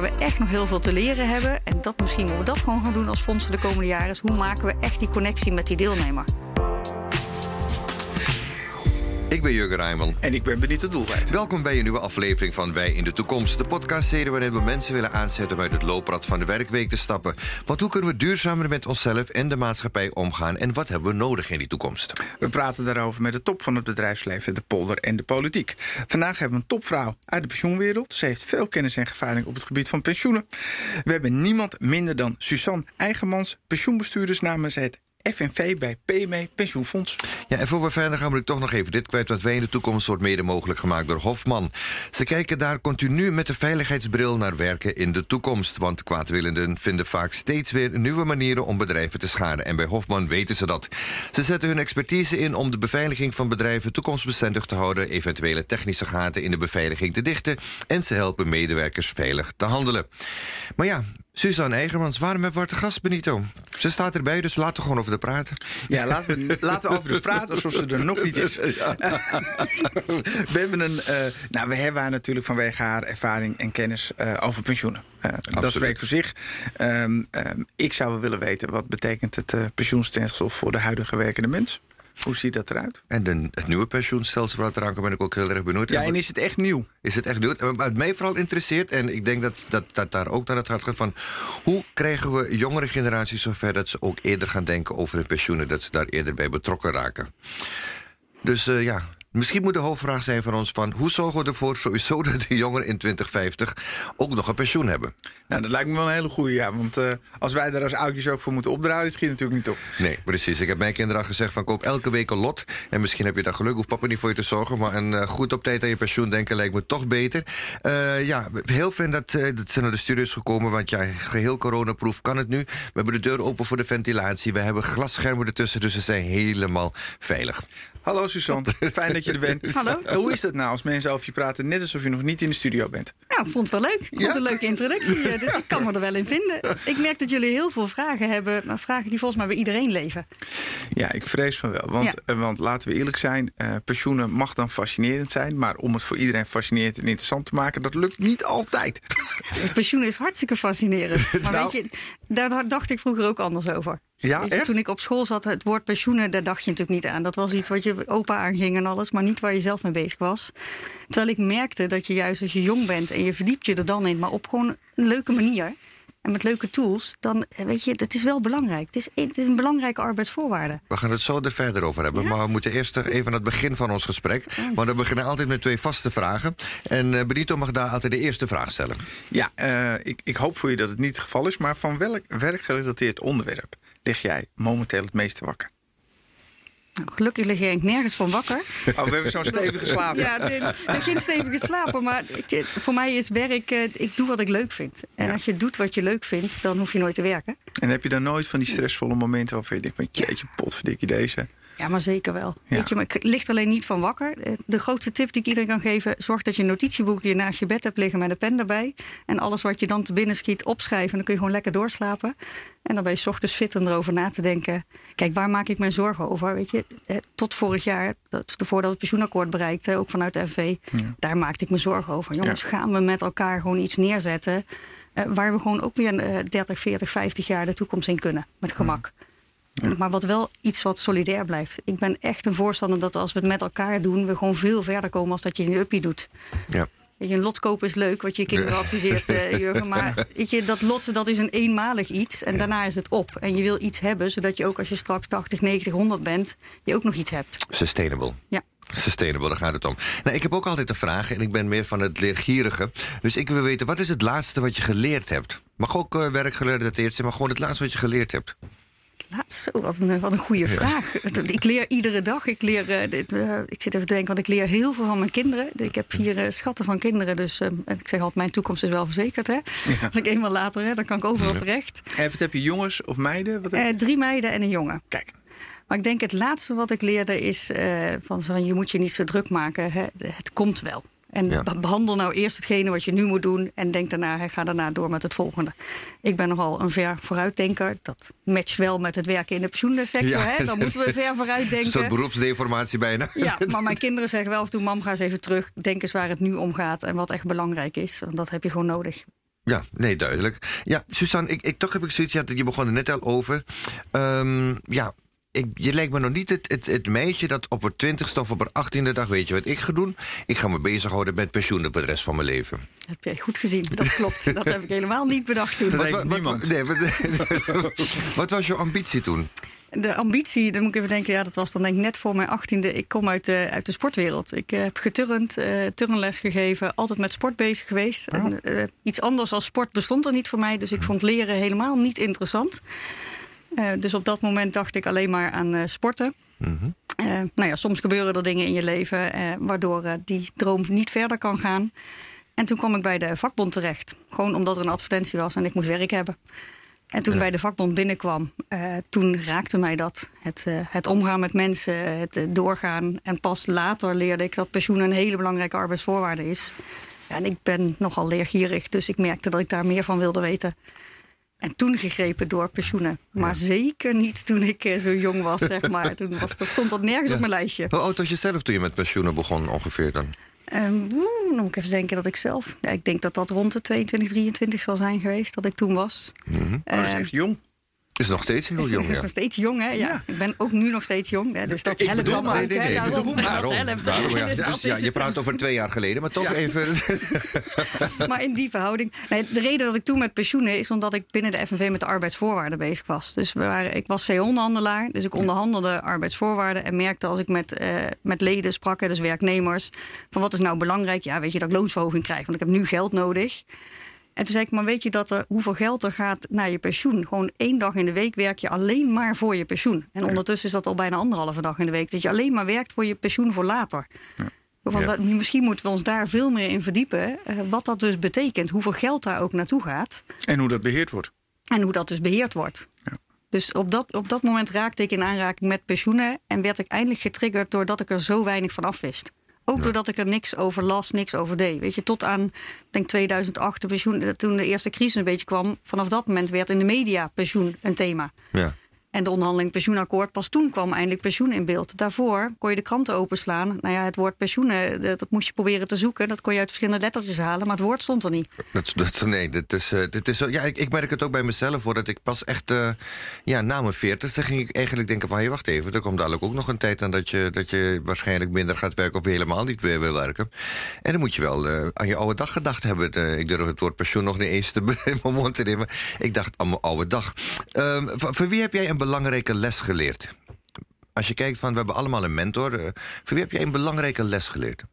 waar we echt nog heel veel te leren hebben. En dat misschien moeten we dat gewoon gaan doen als fondsen de komende jaren. Is hoe maken we echt die connectie met die deelnemer? Ben Jurgen Rijman. En ik ben Benita Doelwijd. Welkom bij een nieuwe aflevering van Wij in de Toekomst. De podcastserie waarin we mensen willen aanzetten om uit het looprad van de werkweek te stappen. Want hoe kunnen we duurzamer met onszelf en de maatschappij omgaan? En wat hebben we nodig in die toekomst? We praten daarover met de top van het bedrijfsleven, de polder en de politiek. Vandaag hebben we een topvrouw uit de pensioenwereld. Ze heeft veel kennis en ervaring op het gebied van pensioenen. We hebben niemand minder dan Suzanne Eigenmans, pensioenbestuurders namens het FNV bij PME Pensioenfonds. Ja, en voor we verder gaan, moet ik toch nog even dit kwijt. Want wij in de toekomst wordt mede mogelijk gemaakt door Hofman. Ze kijken daar continu met de veiligheidsbril naar werken in de toekomst. Want kwaadwillenden vinden vaak steeds weer nieuwe manieren om bedrijven te schaden. En bij Hofman weten ze dat. Ze zetten hun expertise in om de beveiliging van bedrijven toekomstbestendig te houden, eventuele technische gaten in de beveiliging te dichten. En ze helpen medewerkers veilig te handelen. Maar ja, Suzanne Eigermans, waarom hebben we te gast, Benito? Ze staat erbij, dus laten we gewoon over de praten. Ja, laten we, laten we over de praten alsof ze er nog niet is. we hebben een. Uh, nou, we hebben haar natuurlijk vanwege haar ervaring en kennis uh, over pensioenen. Uh, dat spreekt voor zich. Um, um, ik zou wel willen weten wat betekent het pensioenstelsel voor de huidige werkende mens. Hoe ziet dat eruit? En de, het nieuwe pensioenstelsel wat eraan komt, ben ik ook heel erg benieuwd. Ja, en is het echt nieuw? Is het echt nieuw? Wat mij vooral interesseert, en ik denk dat, dat, dat daar ook naar het hart gaat van... hoe krijgen we jongere generaties zover dat ze ook eerder gaan denken over hun pensioenen... dat ze daar eerder bij betrokken raken? Dus uh, ja, Misschien moet de hoofdvraag zijn van ons van... hoe zorgen we ervoor sowieso dat de jongeren in 2050 ook nog een pensioen hebben? Nou, dat lijkt me wel een hele goede, ja. Want uh, als wij daar als oudjes ook voor moeten opdraaien... schiet natuurlijk niet op. Nee, precies. Ik heb mijn kinderen al gezegd van koop elke week een lot. En misschien heb je daar geluk, hoeft papa niet voor je te zorgen... maar een uh, goed op tijd aan je pensioen denken lijkt me toch beter. Uh, ja, heel fijn dat, dat ze naar de studios gekomen... want ja, geheel coronaproof kan het nu. We hebben de deur open voor de ventilatie. We hebben glasschermen ertussen, dus ze zijn helemaal veilig. Hallo Suzanne, fijn dat je er bent. Hallo. Hoe is het nou als mensen over je praten, net alsof je nog niet in de studio bent? Nou, ik vond het wel leuk. Ik vond het een leuke introductie, dus ik kan me er wel in vinden. Ik merk dat jullie heel veel vragen hebben, maar vragen die volgens mij bij iedereen leven. Ja, ik vrees van wel. Want, ja. want laten we eerlijk zijn, uh, pensioenen mag dan fascinerend zijn, maar om het voor iedereen fascinerend en interessant te maken, dat lukt niet altijd. Pensioen is hartstikke fascinerend. Maar nou, weet je, daar dacht ik vroeger ook anders over. Ja, je, toen ik op school zat, het woord pensioenen, daar dacht je natuurlijk niet aan. Dat was iets wat je opa aanging en alles, maar niet waar je zelf mee bezig was. Terwijl ik merkte dat je juist als je jong bent en je verdiept je er dan in, maar op gewoon een leuke manier en met leuke tools, dan weet je, het is wel belangrijk. Het is, het is een belangrijke arbeidsvoorwaarde. We gaan het zo er verder over hebben. Ja? Maar we moeten eerst even aan het begin van ons gesprek. Want we beginnen altijd met twee vaste vragen. En uh, Benito mag daar altijd de eerste vraag stellen. Ja, uh, ik, ik hoop voor je dat het niet het geval is. Maar van welk werkgerelateerd onderwerp lig jij momenteel het meeste wakker? Nou, gelukkig lig ik nergens van wakker. Oh, we hebben zo'n stevige slaap. Ja, ik heb geen stevige slapen. Maar voor mij is werk, eh, ik doe wat ik leuk vind. En ja. als je doet wat je leuk vindt, dan hoef je nooit te werken. En heb je dan nooit van die stressvolle momenten waarvan je denkt... van jeetje, potverdikkie deze... Ja, maar zeker wel. Ja. Weet je, maar ik ligt alleen niet van wakker. De grootste tip die ik iedereen kan geven: zorg dat je een notitieboekje naast je bed hebt liggen met een pen erbij. En alles wat je dan te binnen schiet, opschrijven. En dan kun je gewoon lekker doorslapen. En dan ben je s ochtends fit om erover na te denken. Kijk, waar maak ik mijn zorgen over? Weet je, tot vorig jaar, voordat het pensioenakkoord bereikte, ook vanuit de NV, ja. daar maakte ik me zorgen over. Jongens, ja. gaan we met elkaar gewoon iets neerzetten. Uh, waar we gewoon ook weer uh, 30, 40, 50 jaar de toekomst in kunnen. Met gemak. Ja. Maar wat wel iets wat solidair blijft. Ik ben echt een voorstander dat als we het met elkaar doen, we gewoon veel verder komen als dat je een uppie doet. Ja. Weet je, een lot kopen is leuk, wat je kinderen adviseert, uh, Jurgen. Maar weet je, dat lot dat is een eenmalig iets en daarna is het op. En je wil iets hebben, zodat je ook als je straks 80, 90, 100 bent, je ook nog iets hebt. Sustainable. Ja. Sustainable, daar gaat het om. Nou, ik heb ook altijd een vraag en ik ben meer van het leergierige. Dus ik wil weten, wat is het laatste wat je geleerd hebt? Mag ook uh, werkgerelateerd zijn, maar gewoon het laatste wat je geleerd hebt. Zo, wat een, wat een goede vraag. Ik leer iedere dag. Ik, leer, uh, dit, uh, ik zit even te denken, want ik leer heel veel van mijn kinderen. Ik heb vier uh, schatten van kinderen. Dus ik zeg altijd, mijn toekomst is wel verzekerd. Hè? Ja. Als ik eenmaal later, hè, dan kan ik overal terecht. En heb je jongens of meiden? Wat heb... drie meiden en een jongen. Kijk. Maar ik denk het laatste wat ik leerde is van zo, je moet je niet zo druk maken. Hè? Het komt wel. En ja. behandel nou eerst hetgene wat je nu moet doen. En denk daarna, ga daarna door met het volgende. Ik ben nogal een ver vooruitdenker. Dat matcht wel met het werken in de pensioensector. Ja. Hè? Dan moeten we ver vooruitdenken. Een soort beroepsdeformatie bijna. Ja, maar mijn kinderen zeggen wel af en toe... mam, ga eens even terug. Denk eens waar het nu om gaat en wat echt belangrijk is. Want dat heb je gewoon nodig. Ja, nee, duidelijk. Ja, Suzanne, ik, ik, toch heb ik zoiets, ja, je begon er net al over. Um, ja, ik, je lijkt me nog niet het, het, het meisje dat op het twintigste of op het achttiende dag... weet je wat ik ga doen? Ik ga me bezighouden met pensioenen voor de rest van mijn leven. Dat heb jij goed gezien, dat klopt. dat heb ik helemaal niet bedacht toen. Dat wat, niemand. nee, wat, wat was je ambitie toen? de ambitie, dan moet ik even denken, ja, dat was dan denk ik net voor mijn achttiende. Ik kom uit de, uit de sportwereld. Ik uh, heb geturnd, uh, turnles gegeven, altijd met sport bezig geweest. Oh. En, uh, iets anders als sport bestond er niet voor mij, dus ik vond leren helemaal niet interessant. Dus op dat moment dacht ik alleen maar aan sporten. Mm -hmm. nou ja, soms gebeuren er dingen in je leven waardoor die droom niet verder kan gaan. En toen kwam ik bij de vakbond terecht. Gewoon omdat er een advertentie was en ik moest werk hebben. En toen bij de vakbond binnenkwam, uh, toen raakte mij dat. Het, uh, het omgaan met mensen, het uh, doorgaan. En pas later leerde ik dat pensioen een hele belangrijke arbeidsvoorwaarde is. En ik ben nogal leergierig, dus ik merkte dat ik daar meer van wilde weten. En toen gegrepen door pensioenen. Maar ja. zeker niet toen ik zo jong was, zeg maar. Toen was, dat stond dat nergens ja. op mijn lijstje. Hoe oud was je zelf toen je met pensioenen begon ongeveer dan? Um, dan moet ik even denken dat ik zelf... Ja, ik denk dat dat rond de 22, 23 zal zijn geweest, dat ik toen was. Mm -hmm. uh, dat is echt jong. Is nog steeds heel jong. Is, is nog steeds jong, hè? Ja. ja. Ik ben ook nu nog steeds jong. Hè? Dus dat ik helpt dan nee, nee, nee, ook. Daarom, daarom, helpt. Daarom, ja. Dus ja, je praat over twee jaar geleden, maar toch even... maar in die verhouding... Nee, de reden dat ik toen met pensioenen is omdat ik binnen de FNV met de arbeidsvoorwaarden bezig was. Dus we waren, ik was C-onderhandelaar, dus ik onderhandelde arbeidsvoorwaarden... en merkte als ik met, uh, met leden sprak, dus werknemers... van wat is nou belangrijk? Ja, weet je, dat ik loonsverhoging krijg, want ik heb nu geld nodig... En toen zei ik, maar weet je dat er, hoeveel geld er gaat naar je pensioen? Gewoon één dag in de week werk je alleen maar voor je pensioen. En ondertussen is dat al bijna anderhalve dag in de week. Dat je alleen maar werkt voor je pensioen voor later. Ja. Want dat, misschien moeten we ons daar veel meer in verdiepen. Uh, wat dat dus betekent. Hoeveel geld daar ook naartoe gaat. En hoe dat beheerd wordt. En hoe dat dus beheerd wordt. Ja. Dus op dat, op dat moment raakte ik in aanraking met pensioenen. En werd ik eindelijk getriggerd doordat ik er zo weinig van af wist. Ook doordat ik er niks over las, niks over deed. Weet je, tot aan denk 2008, de pensioen, toen de eerste crisis een beetje kwam. Vanaf dat moment werd in de media pensioen een thema. Ja. En de onderhandeling pensioenakkoord, pas toen kwam eindelijk pensioen in beeld. Daarvoor kon je de kranten openslaan. Nou ja, het woord pensioenen, dat moest je proberen te zoeken. Dat kon je uit verschillende lettertjes halen, maar het woord stond er niet. Dat, dat, nee, dit is, uh, dit is. Ja, ik, merk het ook bij mezelf hoor. Dat ik pas echt, uh, ja, na mijn veertigste ging ik eigenlijk denken van... wacht even, er komt dadelijk ook nog een tijd aan dat je, dat je waarschijnlijk minder gaat werken... of helemaal niet meer wil werken. En dan moet je wel aan je oude dag gedacht hebben. ik durf het woord pensioen nog niet eens te in te nemen. Ik dacht aan mijn oude dag. Ehm, voor wie heb jij een belangrijke les geleerd? Als je kijkt van, we hebben allemaal een mentor. Uh, voor wie heb jij een belangrijke les geleerd?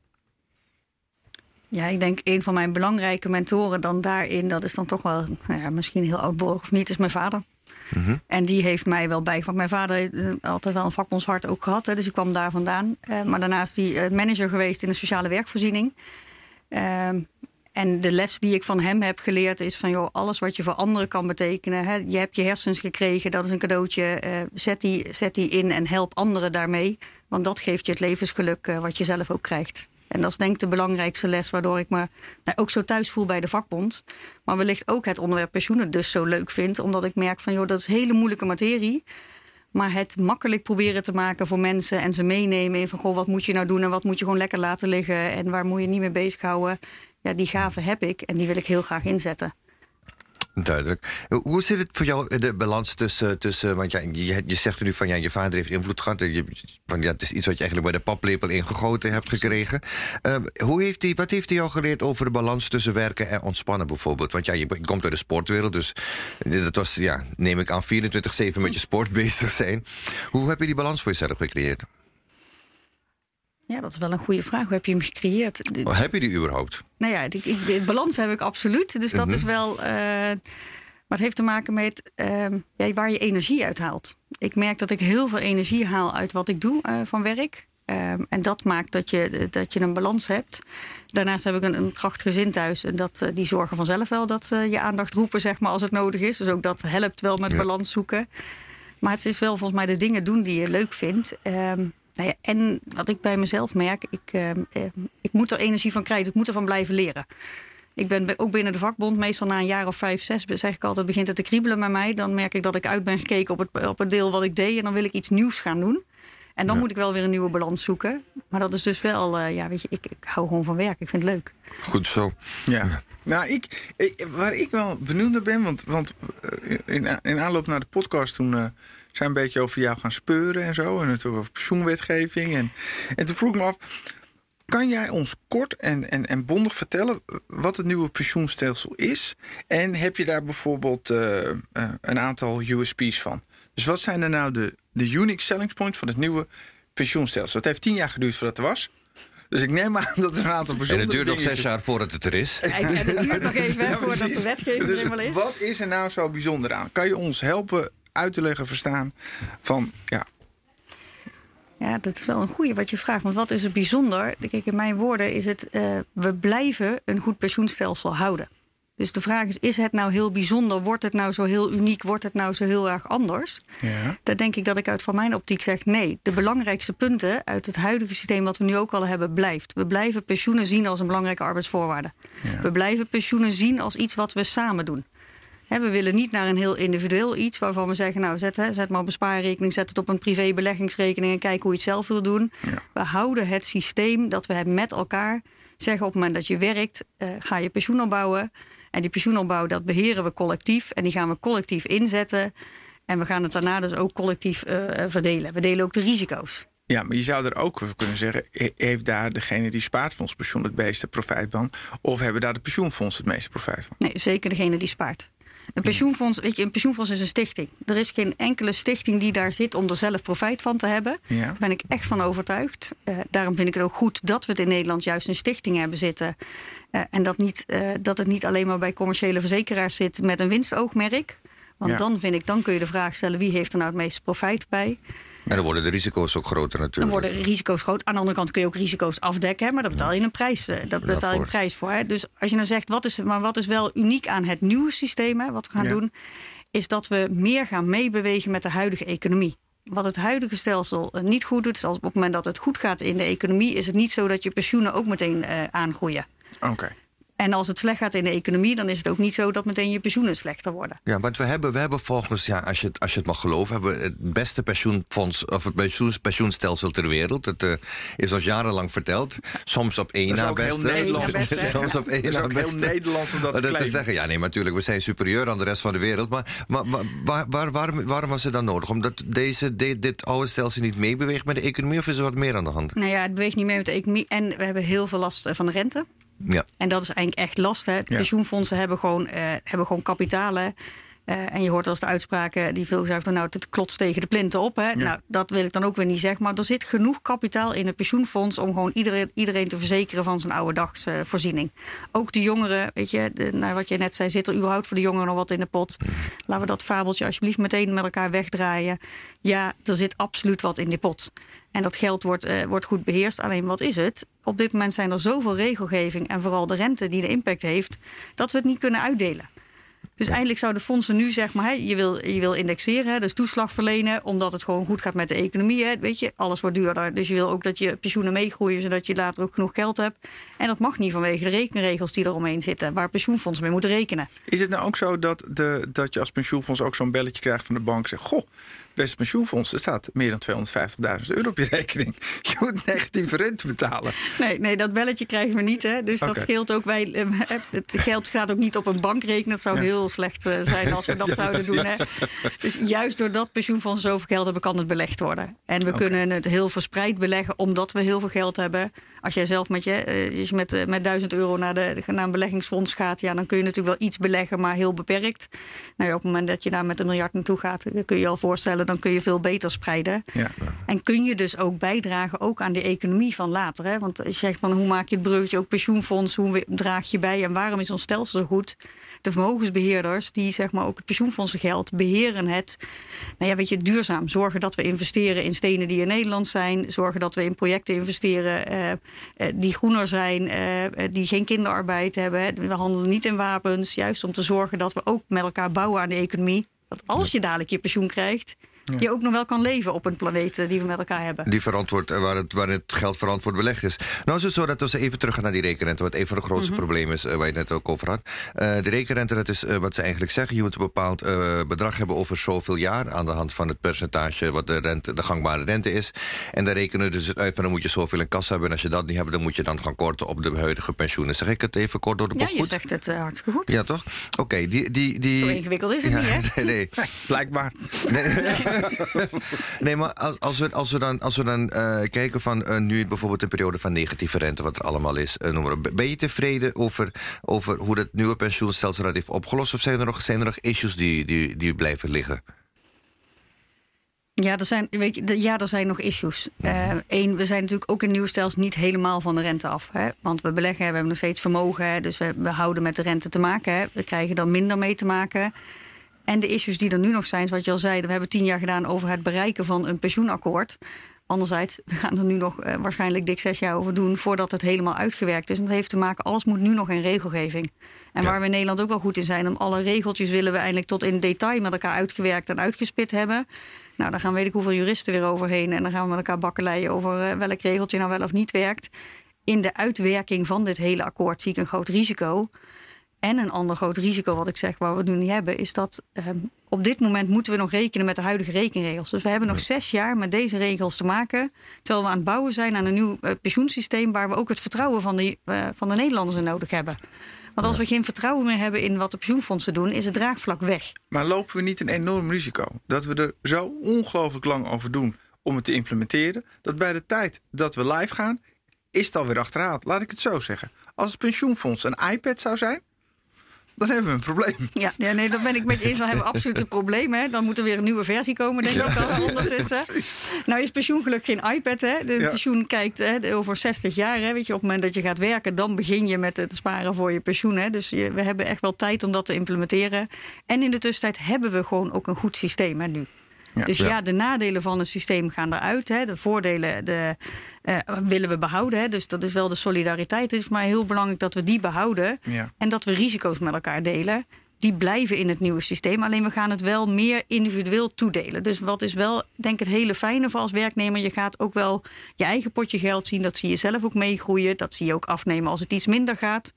Ja, ik denk een van mijn belangrijke mentoren dan daarin... dat is dan toch wel, nou ja, misschien heel oudborig of niet, is mijn vader. Mm -hmm. En die heeft mij wel bijgebracht. Mijn vader heeft uh, altijd wel een vakbondshart ook gehad, hè, dus ik kwam daar vandaan. Uh, maar daarnaast die uh, manager geweest in de sociale werkvoorziening. Ehm, en de les die ik van hem heb geleerd is van joh, alles wat je voor anderen kan betekenen. Hè, je hebt je hersens gekregen, dat is een cadeautje. Uh, zet, die, zet die in en help anderen daarmee. Want dat geeft je het levensgeluk uh, wat je zelf ook krijgt. En dat is denk ik de belangrijkste les waardoor ik me nou, ook zo thuis voel bij de vakbond. Maar wellicht ook het onderwerp pensioenen dus zo leuk vind. Omdat ik merk van joh, dat is hele moeilijke materie. Maar het makkelijk proberen te maken voor mensen en ze meenemen in van goh, wat moet je nou doen en wat moet je gewoon lekker laten liggen en waar moet je niet mee bezighouden ja, die gave heb ik en die wil ik heel graag inzetten. Duidelijk. Hoe zit het voor jou, de balans tussen... tussen want ja, je, je zegt nu van ja, je vader heeft invloed gehad. Je, van, ja, het is iets wat je eigenlijk bij de paplepel ingegoten hebt gekregen. Uh, hoe heeft die, wat heeft hij jou geleerd over de balans tussen werken en ontspannen bijvoorbeeld? Want ja, je, je komt uit de sportwereld, dus dat was, ja, neem ik aan, 24-7 met je sport bezig zijn. Hoe heb je die balans voor jezelf gecreëerd? Ja, dat is wel een goede vraag. Hoe heb je hem gecreëerd? Heb je die überhaupt? Nou ja, de balans heb ik absoluut. Dus dat mm -hmm. is wel. Uh, maar het heeft te maken met uh, ja, waar je energie uit haalt. Ik merk dat ik heel veel energie haal uit wat ik doe uh, van werk. Um, en dat maakt dat je, dat je een balans hebt. Daarnaast heb ik een, een prachtig gezin thuis. En dat, uh, die zorgen vanzelf wel dat ze je aandacht roepen zeg maar, als het nodig is. Dus ook dat helpt wel met ja. balans zoeken. Maar het is wel volgens mij de dingen doen die je leuk vindt. Um, nou ja, en wat ik bij mezelf merk, ik, uh, ik moet er energie van krijgen. Ik moet ervan blijven leren. Ik ben ook binnen de vakbond, meestal na een jaar of vijf, zes, zeg ik altijd, begint het te kriebelen bij mij. Dan merk ik dat ik uit ben gekeken op het, op het deel wat ik deed. En dan wil ik iets nieuws gaan doen. En dan moet ik wel weer een nieuwe balans zoeken. Maar dat is dus wel, uh, ja, weet je, ik, ik hou gewoon van werk. Ik vind het leuk. Goed zo. Ja. Nou, ik, waar ik wel benieuwd naar ben, want, want in, in aanloop naar de podcast toen uh, zijn een beetje over jou gaan speuren en zo. En het over pensioenwetgeving. En, en toen vroeg ik me af, kan jij ons kort en, en, en bondig vertellen wat het nieuwe pensioenstelsel is? En heb je daar bijvoorbeeld uh, uh, een aantal USP's van? Dus wat zijn er nou de, de unique selling points van het nieuwe pensioenstelsel? Het heeft tien jaar geduurd voordat het er was. Dus ik neem aan dat er een aantal bijzondere En het duurt nog zes jaar voordat het er is. En het duurt nog even ja, voordat de wetgeving dus helemaal is. Wat is er nou zo bijzonder aan? Kan je ons helpen uit te leggen, verstaan van ja, ja, dat is wel een goede wat je vraagt. Want wat is er bijzonder? Kijk, in mijn woorden is het... Uh, we blijven een goed pensioenstelsel houden. Dus de vraag is, is het nou heel bijzonder? Wordt het nou zo heel uniek? Wordt het nou zo heel erg anders? Ja. Daar denk ik dat ik uit van mijn optiek zeg... nee, de belangrijkste punten uit het huidige systeem... wat we nu ook al hebben, blijft. We blijven pensioenen zien als een belangrijke arbeidsvoorwaarde. Ja. We blijven pensioenen zien als iets wat we samen doen we willen niet naar een heel individueel iets waarvan we zeggen: Nou, zet, zet maar op een spaarrekening, zet het op een privébeleggingsrekening en kijk hoe je het zelf wil doen. We houden het systeem dat we hebben met elkaar. Zeggen op het moment dat je werkt, uh, ga je pensioen opbouwen. En die pensioenopbouw, dat beheren we collectief. En die gaan we collectief inzetten. En we gaan het daarna dus ook collectief uh, verdelen. We delen ook de risico's. Ja, maar je zou er ook kunnen zeggen: heeft daar degene die spaart van ons pensioen het meeste profijt van? Of hebben daar de pensioenfondsen het meeste profijt van? Nee, zeker degene die spaart. Een pensioenfonds, weet je, een pensioenfonds is een stichting. Er is geen enkele stichting die daar zit om er zelf profijt van te hebben. Daar ben ik echt van overtuigd. Uh, daarom vind ik het ook goed dat we het in Nederland juist een stichting hebben zitten. Uh, en dat, niet, uh, dat het niet alleen maar bij commerciële verzekeraars zit met een winstoogmerk. Want ja. dan vind ik, dan kun je de vraag stellen wie heeft er nou het meeste profijt bij. En dan worden de risico's ook groter natuurlijk. Dan worden de risico's groot. Aan de andere kant kun je ook risico's afdekken, hè, maar daar betaal je een prijs, eh, dat betaal je een prijs voor. Hè. Dus als je dan zegt, wat is, maar wat is wel uniek aan het nieuwe systeem, hè, wat we gaan ja. doen, is dat we meer gaan meebewegen met de huidige economie. Wat het huidige stelsel eh, niet goed doet, is op het moment dat het goed gaat in de economie, is het niet zo dat je pensioenen ook meteen uh, aangroeien. Oké. En als het slecht gaat in de economie, dan is het ook niet zo dat meteen je pensioenen slechter worden. Ja, want we hebben, we hebben volgens, ja, als, je, het, als je het mag geloven, hebben we het beste pensioenfonds of het pensioens, pensioenstelsel ter wereld. Het uh, is al jarenlang verteld. Soms op één na beste. Nederland. Soms op één na beste. heel Nederland om dat, dat te zeggen. Ja, nee, natuurlijk, we zijn superieur aan de rest van de wereld. Maar, maar, maar waar, waar, waarom, waarom was het dan nodig? Omdat deze, dit, dit oude stelsel niet meebeweegt met de economie? Of is er wat meer aan de hand? Nou ja, het beweegt niet mee met de economie. En we hebben heel veel last van de rente. Ja. En dat is eigenlijk echt last. Hè. Pensioenfondsen hebben gewoon, uh, hebben gewoon kapitalen. Uh, en je hoort als de uitspraken die veel zeggen: nou, het klotst tegen de plinten op. Hè. Nou, dat wil ik dan ook weer niet zeggen. Maar er zit genoeg kapitaal in het pensioenfonds om gewoon iedereen, iedereen te verzekeren van zijn oude dagsvoorziening. ook de jongeren, weet je, de, nou, wat je net zei, zit er überhaupt voor de jongeren nog wat in de pot? Laten we dat fabeltje alsjeblieft meteen met elkaar wegdraaien. Ja, er zit absoluut wat in die pot. En dat geld wordt, uh, wordt goed beheerst. Alleen wat is het? Op dit moment zijn er zoveel regelgeving en vooral de rente die de impact heeft, dat we het niet kunnen uitdelen. Dus eindelijk zouden fondsen nu zeg maar, je wil, je wil indexeren, dus toeslag verlenen, omdat het gewoon goed gaat met de economie. Hè, weet je, alles wordt duurder. Dus je wil ook dat je pensioenen meegroeien, zodat je later ook genoeg geld hebt. En dat mag niet vanwege de rekenregels die eromheen zitten, waar pensioenfondsen mee moeten rekenen. Is het nou ook zo dat, de, dat je als pensioenfonds ook zo'n belletje krijgt van de bank zegt: Goh, beste pensioenfonds, er staat meer dan 250.000 euro op je rekening. Je moet negatieve rente betalen. Nee, nee dat belletje krijgen we niet. Hè. Dus dat scheelt ook. Wij, eh, het geld gaat ook niet op een bankrekening. Dat zou heel slecht eh, zijn als we dat zouden doen. Hè. Dus juist doordat pensioenfondsen zoveel geld hebben, kan het belegd worden. En we kunnen het heel verspreid beleggen, omdat we heel veel geld hebben. Als jij zelf met, je, eh, met, met 1000 euro naar, de, naar een beleggingsfonds gaat, ja, dan kun je natuurlijk wel iets beleggen, maar heel beperkt. Nou op het moment dat je daar met een miljard naartoe gaat, dan kun je je al voorstellen dan kun je veel beter spreiden. Ja. En kun je dus ook bijdragen ook aan de economie van later. Hè? Want als je zegt van hoe maak je het bruggetje ook pensioenfonds, hoe draag je bij en waarom is ons stelsel zo goed? De vermogensbeheerders die zeg maar ook het pensioenfondsen beheren het. Nou ja, weet je, duurzaam. Zorgen dat we investeren in stenen die in Nederland zijn. Zorgen dat we in projecten investeren uh, uh, die groener zijn, uh, die geen kinderarbeid hebben. We handelen niet in wapens. Juist om te zorgen dat we ook met elkaar bouwen aan de economie. Dat als je dadelijk je pensioen krijgt, je ook nog wel kan leven op een planeet die we met elkaar hebben. Die verantwoord, waar, het, waar het geld verantwoord belegd is. Nou is het zo dat we even terug gaan naar die rekenrente, wat een van de grootste mhm. problemen is, waar je het net ook over had. de rekenrente, dat is wat ze eigenlijk zeggen. Je moet een bepaald bedrag hebben over zoveel jaar aan de hand van het percentage wat de, rente, de gangbare rente is. En daar rekenen dus uit van dan moet je zoveel in kassa hebben. En als je dat niet hebt, dan moet je dan gaan korten op de huidige pensioenen. Zeg ik het even kort door de bocht Ja, je zegt het hartstikke goed. Ja, toch? Oké, die, die, die... Zo ingewikkeld is het niet, hè? Nee, nee. Blijkbaar. Nee, maar als, als, we, als we dan, als we dan uh, kijken van uh, nu bijvoorbeeld een periode van negatieve rente, wat er allemaal is, uh, noem maar ben je tevreden over, over hoe dat nieuwe pensioenstelsel dat heeft opgelost? Of zijn er nog, zijn er nog issues die, die, die blijven liggen? Ja, er zijn, weet je, ja, er zijn nog issues. Eén, we zijn natuurlijk ook in nieuw stelsel niet helemaal van de rente af. Hè? Want we beleggen, we hebben nog steeds vermogen. Hè? Dus we, we houden met de rente te maken. Hè? We krijgen er minder mee te maken. En de issues die er nu nog zijn, wat je al zei, we hebben tien jaar gedaan over het bereiken van een pensioenakkoord. Anderzijds, we gaan er nu nog uh, waarschijnlijk dik zes jaar over doen voordat het helemaal uitgewerkt is. En dat heeft te maken, alles moet nu nog in regelgeving. En waar we in Nederland ook wel goed in zijn, om alle regeltjes willen we eindelijk tot in detail met elkaar uitgewerkt en uitgespit hebben. Nou, daar gaan weet ik hoeveel juristen weer overheen. En dan gaan we met elkaar bakkeleien over uh, welk regeltje nou wel of niet werkt. In de uitwerking van dit hele akkoord zie ik een groot risico. En een ander groot risico, wat ik zeg, waar we nu niet hebben, is dat ehm, op dit moment moeten we nog rekenen met de huidige rekenregels. Dus we hebben nog zes jaar met deze regels te maken. Terwijl we aan het bouwen zijn aan een nieuw uh, pensioensysteem waar we ook het vertrouwen van, die, uh, van de Nederlanders in nodig hebben. Want als we geen vertrouwen meer hebben in wat de pensioenfondsen doen, is het draagvlak weg. Maar lopen we niet een enorm risico dat we er zo ongelooflijk lang over doen om het te implementeren, dat bij de tijd dat we live gaan, is het alweer achterhaald. Laat ik het zo zeggen. Als het pensioenfonds een iPad zou zijn, dan hebben we een probleem. Ja, ja nee, dat ben ik met je eens. Dan hebben we absoluut een probleem. Hè. Dan moet er weer een nieuwe versie komen, denk ik ook al ondertussen. Nou is pensioengeluk geen iPad. Hè. De pensioen kijkt hè, over 60 jaar. Hè. Weet je, op het moment dat je gaat werken, dan begin je met het sparen voor je pensioen. Hè. Dus je, we hebben echt wel tijd om dat te implementeren. En in de tussentijd hebben we gewoon ook een goed systeem hè, nu. Ja, dus ja, de nadelen van het systeem gaan eruit. Hè. De voordelen de, uh, willen we behouden. Hè. Dus dat is wel de solidariteit. Het is maar heel belangrijk dat we die behouden. Ja. En dat we risico's met elkaar delen. Die blijven in het nieuwe systeem. Alleen we gaan het wel meer individueel toedelen. Dus wat is wel, denk ik, het hele fijne voor als werknemer. Je gaat ook wel je eigen potje geld zien. Dat zie je zelf ook meegroeien. Dat zie je ook afnemen als het iets minder gaat.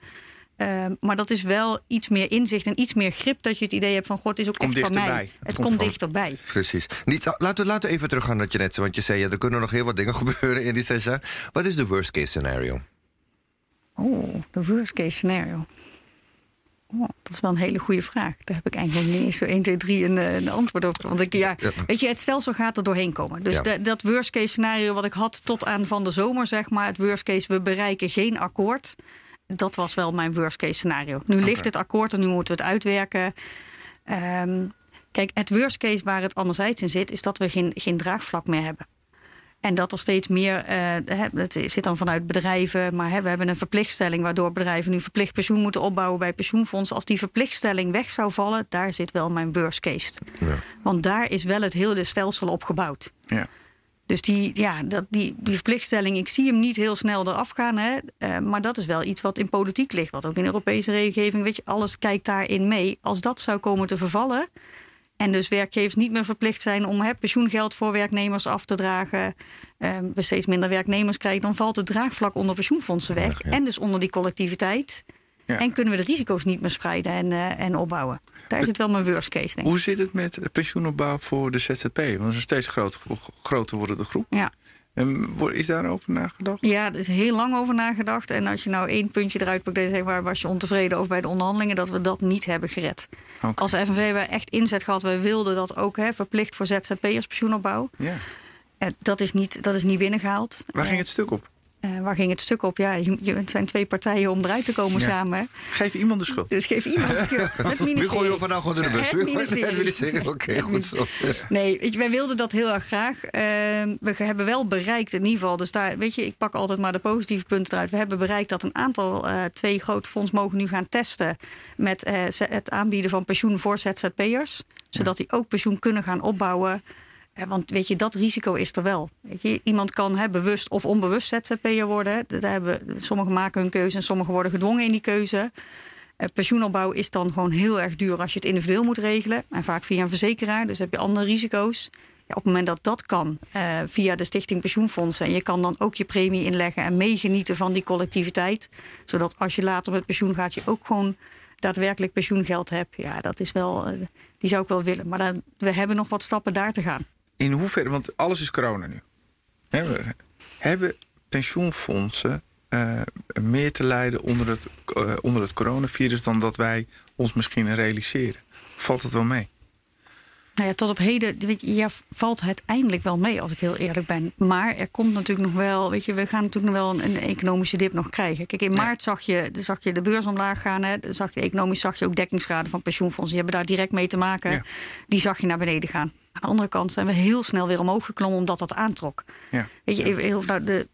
Uh, maar dat is wel iets meer inzicht en iets meer grip dat je het idee hebt van God is ook echt van mij. Het, het komt, komt dichterbij. Precies. Niet, laten, we, laten we even teruggaan naar je net want je zei ja, er kunnen nog heel wat dingen gebeuren in die zes jaar. Wat is de worst case scenario? Oh, de worst case scenario. Oh, dat is wel een hele goede vraag. Daar heb ik eigenlijk niet eens zo 1, 2, 3 een, een antwoord op. Want ik, ja, weet je, het stelsel gaat er doorheen komen. Dus ja. dat worst case scenario wat ik had tot aan van de zomer, zeg maar, het worst case, we bereiken geen akkoord dat was wel mijn worst case scenario. Nu ligt het akkoord en nu moeten we het uitwerken. Um, kijk, het worst case waar het anderzijds in zit, is dat we geen, geen draagvlak meer hebben. En dat er steeds meer, uh, het zit dan vanuit bedrijven, maar hè, we hebben een verplichtstelling waardoor bedrijven nu verplicht pensioen moeten opbouwen bij pensioenfondsen. Als die verplichtstelling weg zou vallen, daar zit wel mijn worst case. Ja. Want daar is wel het hele stelsel op gebouwd. Ja. Dus die, ja, dat, die, die verplichtstelling, ik zie hem niet heel snel eraf gaan. Hè, uh, maar dat is wel iets wat in politiek ligt. Wat ook in Europese regelgeving, weet je, alles kijkt daarin mee. Als dat zou komen te vervallen. En dus werkgevers niet meer verplicht zijn om hè, pensioengeld voor werknemers af te dragen. Uh, we steeds minder werknemers krijgen, dan valt het draagvlak onder pensioenfondsen weg. En dus onder die collectiviteit. Ja. En kunnen we de risico's niet meer spreiden en, uh, en opbouwen. Daar is het wel mijn worst case, denk ik. Hoe zit het met pensioenopbouw voor de ZZP? Want het is een steeds groter, groter wordende groep. Ja. En is daarover nagedacht? Ja, er is heel lang over nagedacht. En als je nou één puntje eruit pakt, zeg, waar was je ontevreden over bij de onderhandelingen, dat we dat niet hebben gered. Okay. Als FNV hebben echt inzet gehad, we wilden dat ook hè, verplicht voor ZZP'ers pensioenopbouw. Ja. Uh, dat, is niet, dat is niet binnengehaald. Waar ging het stuk op? Uh, waar ging het stuk op? Ja, je, je, het zijn twee partijen om eruit te komen ja. samen. Geef iemand de schuld. Dus geef iemand de schuld. Het ministerie. Nu gooi je vandaag gewoon de bus. Het ministerie. Oké, goed zo. Nee, weet je, wij wilden dat heel erg graag. Uh, we hebben wel bereikt in ieder geval. Dus daar, weet je, ik pak altijd maar de positieve punten eruit. We hebben bereikt dat een aantal, uh, twee grote fondsen mogen nu gaan testen... met het aanbieden van pensioen voor ZZP'ers. Zodat die ook pensioen kunnen gaan opbouwen want weet je, dat risico is er wel. Weet je, iemand kan hè, bewust of onbewust ZZP'er worden. Dat hebben, sommigen maken hun keuze en sommigen worden gedwongen in die keuze. Uh, pensioenopbouw is dan gewoon heel erg duur als je het individueel moet regelen. En vaak via een verzekeraar, dus heb je andere risico's. op het moment dat dat kan uh, via de Stichting Pensioenfondsen... en je kan dan ook je premie inleggen en meegenieten van die collectiviteit... zodat als je later met pensioen gaat, je ook gewoon daadwerkelijk pensioengeld hebt... ja, dat is wel, uh, die zou ik wel willen. Maar dan, we hebben nog wat stappen daar te gaan. In hoeverre, want alles is corona nu. Hebben pensioenfondsen uh, meer te lijden onder het, onder het coronavirus... dan dat wij ons misschien realiseren? Valt het wel mee? Nou ja, tot op heden weet je, ja, valt het eindelijk wel mee, als ik heel eerlijk ben. Maar er komt natuurlijk nog wel, weet je, we gaan natuurlijk nog wel een, een economische dip nog krijgen. Kijk, in maart zag je, zag je de beurs omlaag gaan. Hè, zag je economisch zag je ook dekkingsgraden van pensioenfondsen. Die hebben daar direct mee te maken. Die zag je naar beneden gaan. Aan de andere kant zijn we heel snel weer omhoog geklommen omdat dat aantrok. Ja. Weet je, heel, nou, de,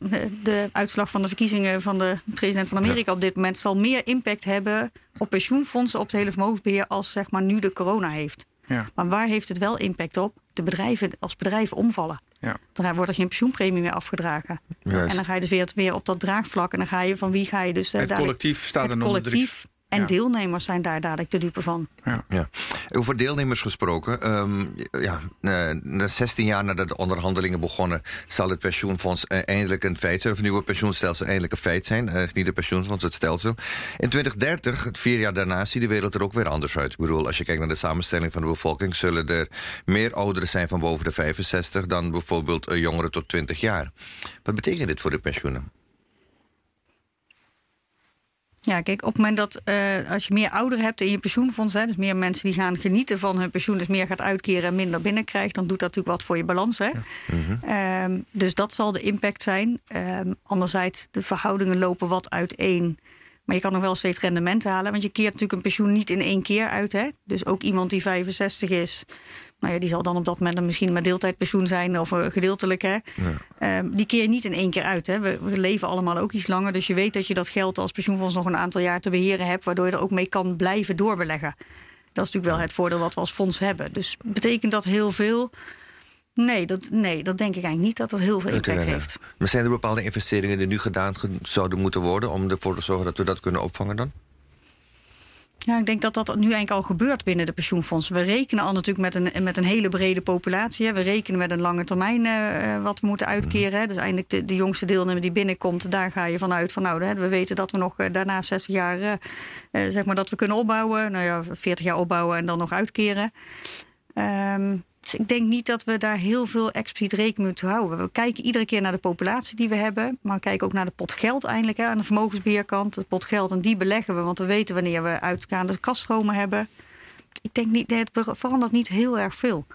de uitslag van de verkiezingen van de president van Amerika op dit moment zal meer impact hebben op pensioenfondsen, op het hele vermogensbeheer, als zeg maar nu de corona heeft. Ja. Maar waar heeft het wel impact op? De bedrijven, als bedrijven omvallen. Ja. Dan wordt er geen pensioenpremie meer afgedragen. En dan ga je dus weer, weer op dat draagvlak. En dan ga je van wie ga je dus. Het collectief staat er nog collectief en deelnemers zijn daar dadelijk de dupe van. Ja. ja. Over deelnemers gesproken. Um, ja, na 16 jaar nadat de onderhandelingen begonnen... zal het pensioenfonds uh, eindelijk een feit zijn. Of het nieuwe pensioenstelsel eindelijk een feit zijn. Uh, niet het pensioenfonds, het stelsel. In 2030, het vier jaar daarna, ziet de wereld er ook weer anders uit. Ik bedoel, als je kijkt naar de samenstelling van de bevolking... zullen er meer ouderen zijn van boven de 65... dan bijvoorbeeld uh, jongeren tot 20 jaar. Wat betekent dit voor de pensioenen? Ja, kijk, op het moment dat uh, als je meer ouderen hebt in je pensioenfonds, hè, dus meer mensen die gaan genieten van hun pensioen, dus meer gaat uitkeren en minder binnenkrijgt, dan doet dat natuurlijk wat voor je balans. Hè? Ja. Um, dus dat zal de impact zijn. Um, anderzijds, de verhoudingen lopen wat uiteen. Maar je kan nog wel steeds rendement halen. Want je keert natuurlijk een pensioen niet in één keer uit. Hè? Dus ook iemand die 65 is, nou ja, die zal dan op dat moment misschien met deeltijdpensioen zijn of uh, gedeeltelijk. Hè. Ja. Uh, die keer je niet in één keer uit. Hè. We, we, leven allemaal ook iets langer. Dus je weet dat je dat geld als pensioenfonds nog een aantal jaar te beheren hebt. Waardoor je er ook mee kan blijven doorbeleggen. Dat is natuurlijk wel het voordeel wat we als fonds hebben. Dus betekent dat heel veel? Nee, dat, nee, dat denk ik eigenlijk niet dat dat heel veel impact heeft. Maar zijn er bepaalde investeringen die nu gedaan zouden moeten worden... om ervoor te zorgen dat we dat kunnen opvangen dan? Ja, ik denk dat dat nu eigenlijk al gebeurt binnen de pensioenfondsen. We rekenen al natuurlijk met een, met een hele brede populatie. We rekenen met een lange termijn uh, wat we moeten uitkeren. Dus eindelijk de, de, jongste deelnemer die binnenkomt, daar ga je vanuit van nou, we weten dat we nog uh, daarna 60 jaar uh, zeg maar dat we kunnen opbouwen. Nou ja, 40 jaar opbouwen en dan nog uitkeren. Um, dus ik denk niet dat we daar heel veel expliciet rekening moeten houden. We kijken iedere keer naar de populatie die we hebben. Maar we kijken ook naar de pot geld eindelijk. Hè, aan de vermogensbeheerkant. De pot geld en die beleggen we. Want we weten wanneer we uitgaande kaststromen hebben. Ik denk niet, het verandert niet heel erg veel.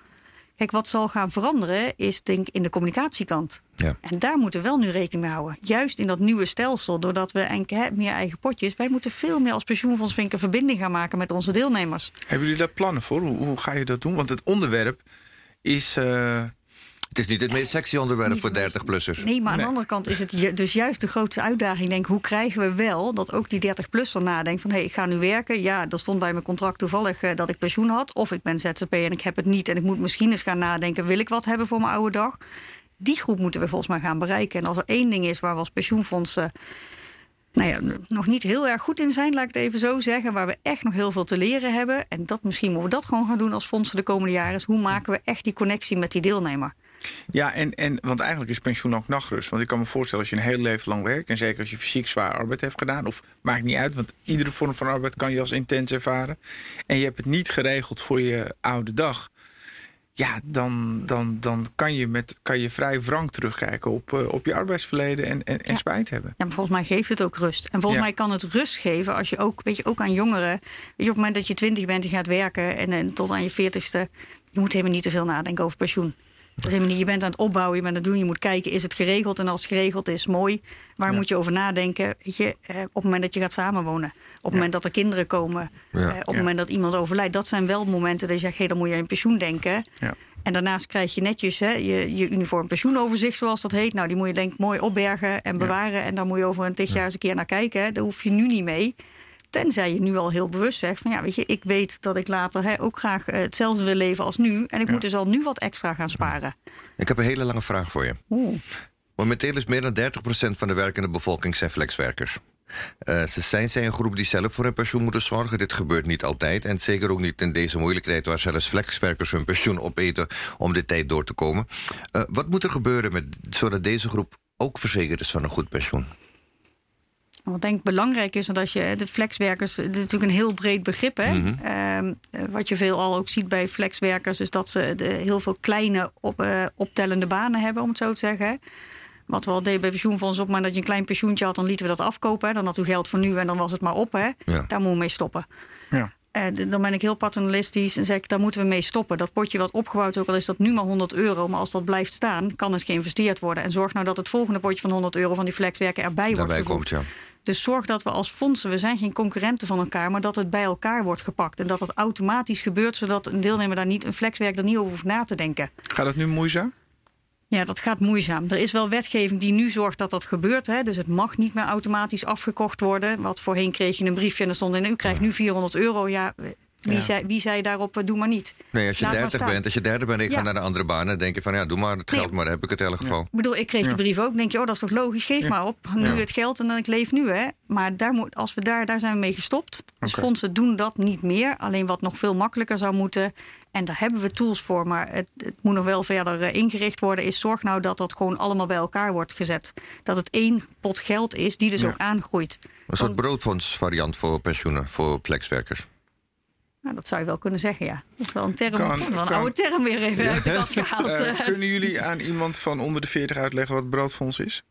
Kijk, wat zal gaan veranderen is denk in de communicatiekant. Ja. En daar moeten we wel nu rekening mee houden. Juist in dat nieuwe stelsel, doordat we enkele meer eigen potjes... wij moeten veel meer als pensioenfonds Vinken verbinding gaan maken met onze deelnemers. Hebben jullie daar plannen voor? Hoe, hoe ga je dat doen? Want het onderwerp is... Uh... Het is niet het meest sexy onderwerp voor 30-plussers. Nee, maar aan de andere kant is het dus juist de grootste uitdaging. Denk, hoe krijgen we wel dat ook die 30-plusser nadenkt van... hé, hey, ik ga nu werken. Ja, er stond bij mijn contract toevallig uh, dat ik pensioen had. Of ik ben ZZP en ik heb het niet. En ik moet misschien eens gaan nadenken... wil ik wat hebben voor mijn oude dag? Die groep moeten we volgens mij gaan bereiken. En als er één ding is waar we als pensioenfondsen nou ja, nog niet heel erg goed in zijn, laat ik het even zo zeggen. Waar we echt nog heel veel te leren hebben. En dat misschien moeten we dat gewoon gaan doen als fondsen de komende jaren. Is hoe maken we echt die connectie met die deelnemer? Ja, en, en want eigenlijk is pensioen ook nachtrust. Want ik kan me voorstellen als je een heel leven lang werkt... en zeker als je fysiek zwaar arbeid hebt gedaan... of maakt niet uit, want iedere vorm van arbeid kan je als intens ervaren... en je hebt het niet geregeld voor je oude dag ja, dan, dan, dan kan, je met, kan je vrij wrang terugkijken op, uh, op je arbeidsverleden en, en, en spijt hebben. Ja, maar volgens mij geeft het ook rust. En volgens mij kan het rust geven als je ook, weet je, ook aan jongeren. Weet je, op het moment dat je twintig bent en gaat werken en, en tot aan je veertigste, je moet helemaal niet te veel nadenken over pensioen. Dus je bent aan het opbouwen, je bent aan het doen. Je moet kijken, is het geregeld? En als het geregeld is, mooi. Waar moet je over nadenken? Weet je, eh, op het moment dat je gaat samenwonen. Op het moment dat er kinderen komen. Eh, op het moment dat iemand overlijdt. Dat zijn wel momenten dat je zegt, hé, dan moet je aan pensioen denken. En daarnaast krijg je netjes hè, je, je uniform pensioenoverzicht, zoals dat heet. Nou, die moet je denk ik mooi opbergen en bewaren. En daar moet je over een tig jaar eens een keer naar kijken. Daar hoef je nu niet mee. Tenzij je nu al heel bewust zegt van ja, weet je, ik weet dat ik later hè, ook graag eh, hetzelfde wil leven als nu. En ik moet dus al nu wat extra gaan sparen. Ik heb een hele lange vraag voor je. Oeh. Momenteel is meer dan 30% van de werkende bevolking zijn flexwerkers. Uh, ze zijn zij een groep die zelf voor hun pensioen moeten zorgen. Dit gebeurt niet altijd. En zeker ook niet in deze moeilijke tijd... waar zelfs flexwerkers hun pensioen opeten om dit tijd door te komen. Uh, wat moet er gebeuren met, zodat deze groep ook verzekerd is van een goed pensioen? Wat denk ik belangrijk is, want als je de flexwerkers, het is natuurlijk een heel breed begrip. Hè? Mm -hmm. wat je veelal ook ziet bij flexwerkers, is dat ze de, heel veel kleine op, uh, optellende banen hebben, om het zo te zeggen. Wat we al deden bij pensioenfonds, op maar dat je een klein pensioentje had, dan lieten we dat afkopen. Hè? Dan had u geld voor nu en dan was het maar op. Hè? Ja. Daar moeten we mee stoppen. Ja. Uh, dan ben ik heel paternalistisch en zeg ik, daar moeten we mee stoppen. Dat potje wat opgebouwd, ook al is dat nu maar 100 euro... maar als dat blijft staan, kan het geïnvesteerd worden. En zorg nou dat het volgende potje van 100 euro van die flexwerken erbij wordt Daarbij komt, ja. Dus zorg dat we als fondsen, we zijn geen concurrenten van elkaar, maar dat het bij elkaar wordt gepakt. En dat het automatisch gebeurt, zodat een deelnemer daar niet, een flexwerk er niet over hoeft na te denken. Gaat het nu moeizaam? Ja, dat gaat moeizaam. Er is wel wetgeving die nu zorgt dat dat gebeurt. Hè. Dus het mag niet meer automatisch afgekocht worden. Wat voorheen kreeg je een briefje en er stond in... u krijgt nu 400 euro. Ja, wie, zei, wie zei daarop, doe maar niet. Nee, als je 30 bent, als je derde bent en ik ga naar een andere baan... dan denk je van, ja, doe maar het geld, maar dan heb ik het in elk geval. Ik bedoel, ik kreeg die brief ook. denk je, oh, dat is toch logisch, geef maar op. Nu het geld en dan ik leef nu, hè. Maar daar moet, als we daar, daar zijn we mee gestopt. Dus fondsen doen dat niet meer. Alleen wat nog veel makkelijker zou moeten... en daar hebben we tools voor, maar het, het moet nog wel verder uh, ingericht worden... is zorg nou dat dat gewoon allemaal bij elkaar wordt gezet. Dat het één pot geld is die dus ook aangroeit. Een soort broodfondsvariant voor pensioenen, voor flexwerkers. Nou, dat zou je wel kunnen zeggen, ja. Dat is wel een term, kan, wel een oude term weer even ja. uit de kast gehaald. Uh, kunnen jullie aan iemand van onder de 40 uitleggen wat broodfonds is?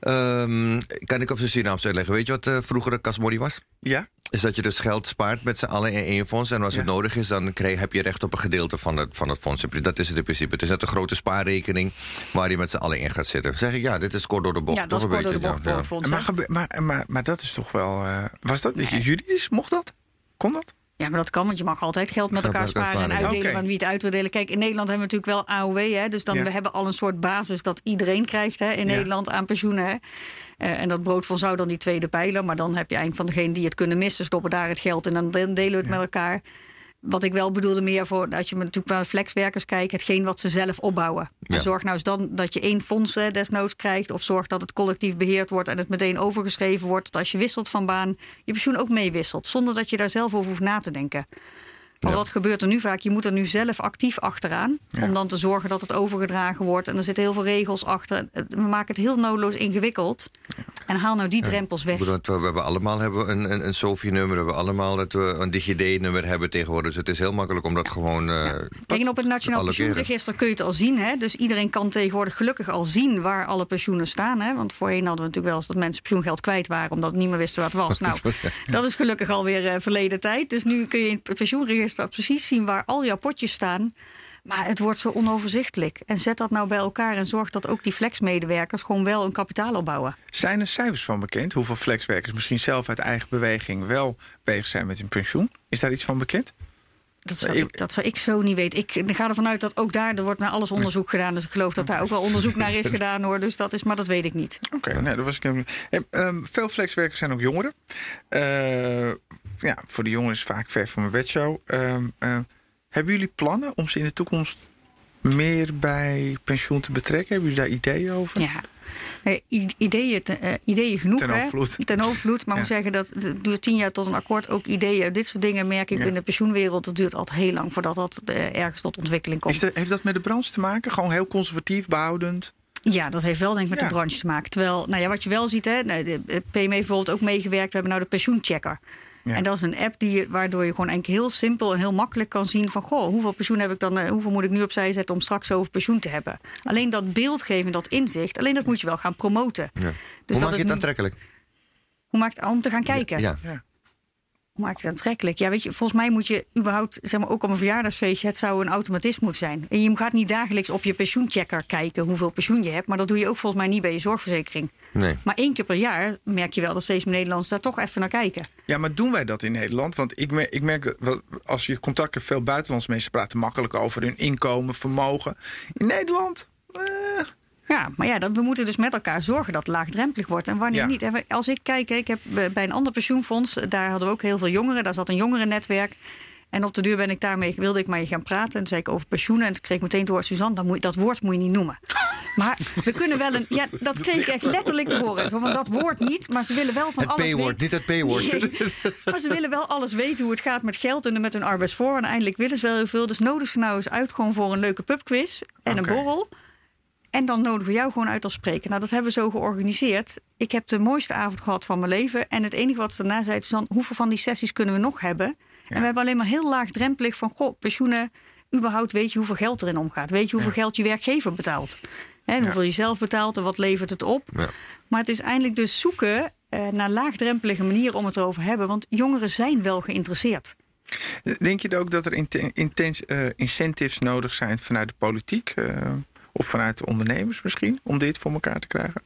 Um, kan ik op zijn Surinaams uitleggen. Weet je wat uh, vroeger een kasmodi was? Ja. Is dat je dus geld spaart met z'n allen in één fonds. En als ja. het nodig is, dan krijg, heb je recht op een gedeelte van het, van het fonds. Dat is het in principe. Het is net een grote spaarrekening waar je met z'n allen in gaat zitten. zeg ik, ja, dit is kort door de bocht. Ja, dat is kort door de bocht ja, fonds. Maar, maar, maar, maar, dat is toch wel... Uh, was dat nee. juridisch? Mocht dat? Kon dat? Ja, maar dat kan, want je mag altijd geld met elkaar sparen en uitdelen okay. van wie het uit wil delen. Kijk, in Nederland hebben we natuurlijk wel AOW, hè, dus dan ja. we hebben al een soort basis dat iedereen krijgt hè, in ja. Nederland aan pensioenen. Hè. Uh, en dat broodfonds zou dan die tweede pijler, maar dan heb je eigenlijk van degene die het kunnen missen, stoppen daar het geld en dan delen we het ja. met elkaar. Wat ik wel bedoelde meer voor, als je natuurlijk naar de flexwerkers kijkt, hetgeen wat ze zelf opbouwen. Ja. En zorg nou eens dan dat je één fonds eh, desnoods krijgt. Of zorg dat het collectief beheerd wordt en het meteen overgeschreven wordt. Dat als je wisselt van baan, je pensioen ook meewisselt. Zonder dat je daar zelf over hoeft na te denken. Want ja. wat gebeurt er nu vaak? Je moet er nu zelf actief achteraan. Ja. Om dan te zorgen dat het overgedragen wordt. En er zitten heel veel regels achter. We maken het heel noodloos ingewikkeld. Ja. En haal nou die drempels weg. We, we hebben allemaal hebben een, een, een SOFI-nummer. We hebben allemaal dat we een DigiD-nummer hebben tegenwoordig. Dus het is heel makkelijk om dat gewoon. Uh, en op het Nationaal Pensioenregister kun je het al zien. Hè? Dus iedereen kan tegenwoordig gelukkig al zien waar alle pensioenen staan. Hè? Want voorheen hadden we natuurlijk wel eens dat mensen pensioengeld kwijt waren. omdat niemand wist wat het was. Nou, dat is gelukkig alweer uh, verleden tijd. Dus nu kun je in het pensioenregister precies zien waar al jouw potjes staan. Maar het wordt zo onoverzichtelijk. En zet dat nou bij elkaar en zorg dat ook die flexmedewerkers gewoon wel een kapitaal opbouwen. Zijn er cijfers van bekend? Hoeveel flexwerkers misschien zelf uit eigen beweging wel bezig zijn met hun pensioen? Is daar iets van bekend? Dat zou, ik, dat zou ik zo niet weten. Ik, ga ervan uit dat ook daar, er wordt naar alles onderzoek gedaan. Dus ik geloof dat daar ook wel onderzoek naar is gedaan hoor. Dus dat is, maar dat weet ik niet. Oké, okay, nee, dat was ik. Um, veel flexwerkers zijn ook jongeren. Uh, ja, voor de jongeren is vaak ver van mijn bedshow. Um, uh, hebben jullie plannen om ze in de toekomst meer bij pensioen te betrekken? Hebben jullie daar ideeën over? Ja. Ideeën, uh, ideeën genoeg. Ten hoofdvloed. Ten hoofdvloed. Maar ja. moet zeggen dat het duurt tien jaar tot een akkoord. Ook ideeën. Dit soort dingen merk ik ja. in de pensioenwereld. Het duurt altijd heel lang voordat dat uh, ergens tot ontwikkeling komt. Dat, heeft dat met de branche te maken? Gewoon heel conservatief, behoudend? Ja, dat heeft wel denk ik met ja. de branche te maken. Terwijl, nou ja, wat je wel ziet, hè, de PM heeft bijvoorbeeld ook meegewerkt. We hebben nou de pensioenchecker. Ja. En dat is een app die, waardoor je gewoon eigenlijk heel simpel en heel makkelijk kan zien van goh, hoeveel pensioen heb ik dan, uh, hoeveel moet ik nu opzij zetten om straks over pensioen te hebben. Alleen dat beeldgeven, dat inzicht, alleen dat moet je wel gaan promoten. Ja. Dus Hoe maak je het aantrekkelijk? Hoe maakt het om te gaan kijken? Ja. Ja. Hoe maak je het aantrekkelijk? Ja, weet je, volgens mij moet je überhaupt, zeg maar, ook op een verjaardagsfeestje, het zou een automatisme moeten zijn. En je gaat niet dagelijks op je pensioenchecker kijken hoeveel pensioen je hebt, maar dat doe je ook volgens mij niet bij je zorgverzekering. Nee. Maar één keer per jaar merk je wel dat steeds meer Nederlanders daar toch even naar kijken. Ja, maar doen wij dat in Nederland? Want ik merk, ik merk dat als je contact hebt, veel buitenlandse mensen praten makkelijk over hun inkomen, vermogen. In Nederland. Eh. Ja, maar ja, dat, we moeten dus met elkaar zorgen dat het laagdrempelig wordt. En wanneer ja. niet. En als ik kijk, ik heb bij een ander pensioenfonds, daar hadden we ook heel veel jongeren. Daar zat een jongerennetwerk. En op de duur ben ik daarmee, wilde ik maar gaan praten. En toen zei ik over pensioenen. En toen kreeg ik meteen door Suzanne, dat, moet, dat woord moet je niet noemen. Maar we kunnen wel een. Ja, dat kreeg ik echt letterlijk te horen. Van dat woord niet, maar ze willen wel van Het alles. P-woord, weten. niet het P-woord. Nee, maar ze willen wel alles weten hoe het gaat met geld en met hun arbeidsvoor. En eindelijk willen ze wel heel veel. Dus nodig ze nou eens uit gewoon voor een leuke pubquiz en een borrel. En dan nodigen we jou gewoon uit als spreker. Nou, dat hebben we zo georganiseerd. Ik heb de mooiste avond gehad van mijn leven. En het enige wat ze daarna zei, Suzanne, hoeveel van die sessies kunnen we nog hebben? En we hebben alleen maar heel laagdrempelig van, goh, pensioenen, überhaupt weet je hoeveel geld erin omgaat. Weet je hoeveel geld je werkgever betaalt. En hoeveel je zelf betaalt en wat levert het op. Maar het is eindelijk dus zoeken eh, naar laagdrempelige manieren om het erover te hebben. Want jongeren zijn wel geïnteresseerd. Denk je ook dat er inten- intens, eh, incentives nodig zijn vanuit de politiek? eh, of vanuit de ondernemers misschien? Om dit voor elkaar te krijgen?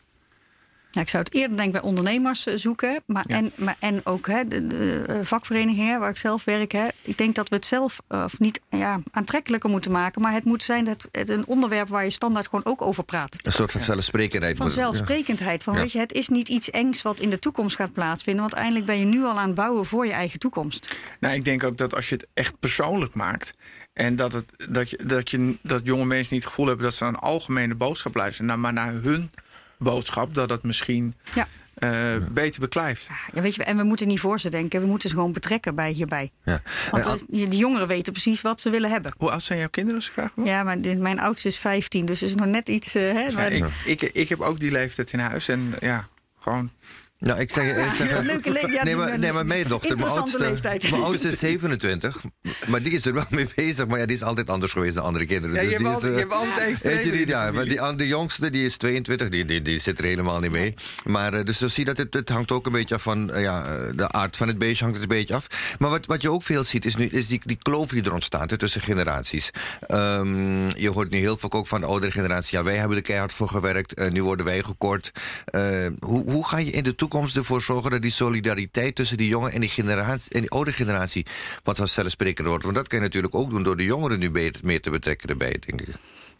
Nou, ik zou het eerder denk ik bij ondernemers eh, zoeken. Maar, Ja. en, maar, en ook hè, de, de, eh, vakverenigingen waar ik zelf werk. Hè, ik denk dat we het zelf eh, of niet ja, aantrekkelijker moeten maken. Maar het moet zijn dat het een onderwerp waar je standaard gewoon ook over praat. Een soort van zelfsprekendheid. Van zelfsprekendheid. Van, Ja. weet je, het is niet iets engs wat in de toekomst gaat plaatsvinden. Want eindelijk ben je nu al aan het bouwen voor je eigen toekomst. Nou, ik denk ook dat als je het echt persoonlijk maakt. En dat, het, dat, je, dat, je, dat jonge mensen niet het gevoel hebben dat ze een algemene boodschap luisteren. nou, maar naar hun boodschap, dat dat misschien Ja. eh, beter beklijft. Ja, weet je, en we moeten niet voor ze denken. We moeten ze gewoon betrekken bij hierbij. Ja. Want de, jongeren weten precies wat ze willen hebben. Hoe oud zijn jouw kinderen, als ik vraag? Ja, maar dit- mijn oudste is 15, dus is nog net iets. eh, hè, Ja, maar- ik, ik, ik heb ook die leeftijd in huis. En ja, gewoon. Nou, ik zeg, ik zeg Ja, leuke le- ja, nee, die- maar, nee, maar mijn dochter, mijn oudste, leeftijd. mijn oudste is 27, maar die is er wel mee bezig. Maar ja, die is altijd anders geweest dan andere kinderen. Ja, je dus hebt die altijd- je hebt altijd je in niet, de ja, maar die, de jongste, die is 22, die, die, die zit er helemaal niet mee. Maar eh, dus zo zie je dat het, het hangt ook een beetje af van, eh, ja, eh, de aard van het beestje hangt het een beetje af. Maar wat, wat je ook veel ziet, is, nu, is die, die kloof die er ontstaat hè, tussen generaties. Ehm, je hoort nu heel veel ook van de oudere generatie, ja, wij hebben er keihard voor gewerkt, eh, nu worden wij gekort. Eh, hoe, hoe ga je in de toekomst ervoor zorgen dat die solidariteit tussen die jonge en die, generatie, en die oude generatie wat vanzelfsprekender wordt? Want dat kan je natuurlijk ook doen door de jongeren nu beter, meer te betrekken erbij, denk ik.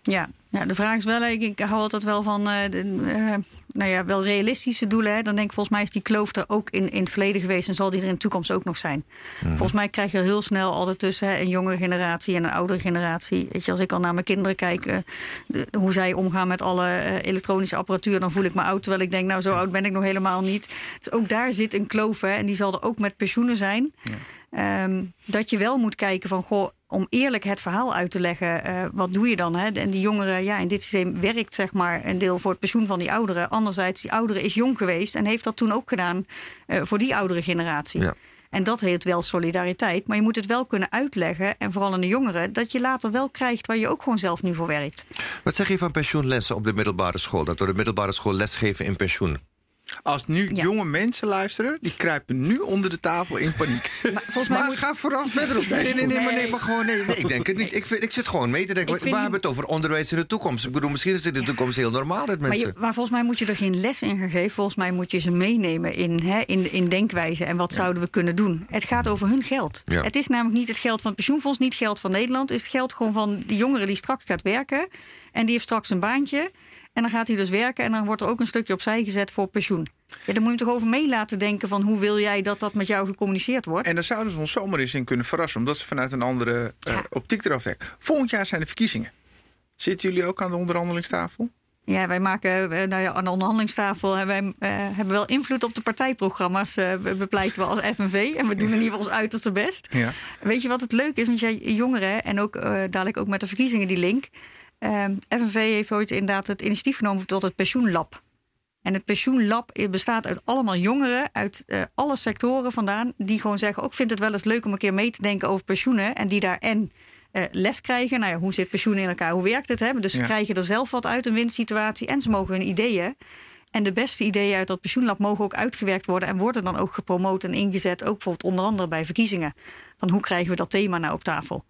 Ja, ja, de vraag is wel, ik, ik hou altijd wel van eh, de, eh, nou ja, wel realistische doelen. Hè. Dan denk ik, volgens mij is die kloof er ook in, in het verleden geweest en zal die er in de toekomst ook nog zijn. Volgens mij krijg je heel snel altijd tussen hè, een jongere generatie en een oudere generatie. Weet je, als ik al naar mijn kinderen kijk, eh, de- hoe zij omgaan met alle elektronische apparatuur, dan voel ik me oud. Terwijl ik denk, nou, zo oud ben ik nog helemaal niet. Dus ook daar zit een kloof hè, en die zal er ook met pensioenen zijn. Ehm, dat je wel moet kijken van, goh, om eerlijk het verhaal uit te leggen, eh, wat doe je dan? Hè? En die jongeren, ja, in dit systeem werkt zeg maar een deel voor het pensioen van die ouderen. Anderzijds, die oudere is jong geweest en heeft dat toen ook gedaan eh, voor die oudere generatie. Ja. En dat heet wel solidariteit. Maar je moet het wel kunnen uitleggen, en vooral aan de jongeren, dat je later wel krijgt waar je ook gewoon zelf nu voor werkt. Wat zeg je van pensioenlessen op de middelbare school? Dat we de middelbare school lesgeven in pensioen? Als nu Ja. jonge mensen luisteren, die kruipen nu onder de tafel in paniek. Maar volgens mij Maar moet ga vooral verder op deze Nee, nee, nee, maar, nee, maar gewoon, nee, nee, ik denk het niet. Ik, vind, ik zit gewoon mee te denken. We hebben het over onderwijs in de toekomst. Ik bedoel, misschien is het in de toekomst heel normaal dat Maar, mensen... je, maar volgens mij moet je er geen les in gaan geven. Volgens mij moet je ze meenemen in, hè, in, in denkwijze en wat zouden we kunnen doen. Het gaat over hun geld. Ja. Het is namelijk niet het geld van het pensioenfonds, niet geld van Nederland. Het is het geld gewoon van die jongere die straks gaat werken. En die heeft straks een baantje. En dan gaat hij dus werken en dan wordt er ook een stukje opzij gezet voor pensioen. Ja, dan moet je hem toch over mee laten denken van hoe wil jij dat dat met jou gecommuniceerd wordt. En daar zouden ze ons zomaar eens in kunnen verrassen, omdat ze vanuit een andere eh, Ja. optiek erover denken. Volgend jaar zijn de verkiezingen. Zitten jullie ook aan de onderhandelingstafel? Ja, wij maken eh, nou ja, aan de onderhandelingstafel hebben wij eh, hebben wel invloed op de partijprogramma's. be- bepleiten we als FNV. En we doen in ieder geval ons uiterste best. Ja. Weet je wat het leuk is? Want jij jongeren en ook dadelijk ook met de verkiezingen die link. Eh, FNV heeft ooit inderdaad het initiatief genomen tot het pensioenlab. En het pensioenlab eh, bestaat uit allemaal jongeren uit eh, alle sectoren vandaan. Die gewoon zeggen: ook vind het wel eens leuk om een keer mee te denken over pensioenen. En die daar en eh, les krijgen. Nou ja, hoe zit pensioen in elkaar? Hoe werkt het? Hè? Dus ze Ja. krijgen er zelf wat uit, een winsituatie. En ze mogen hun ideeën. En de beste ideeën uit dat pensioenlab mogen ook uitgewerkt worden. En worden dan ook gepromoot en ingezet. Ook bijvoorbeeld onder andere bij verkiezingen. Van hoe krijgen we dat thema nou op tafel?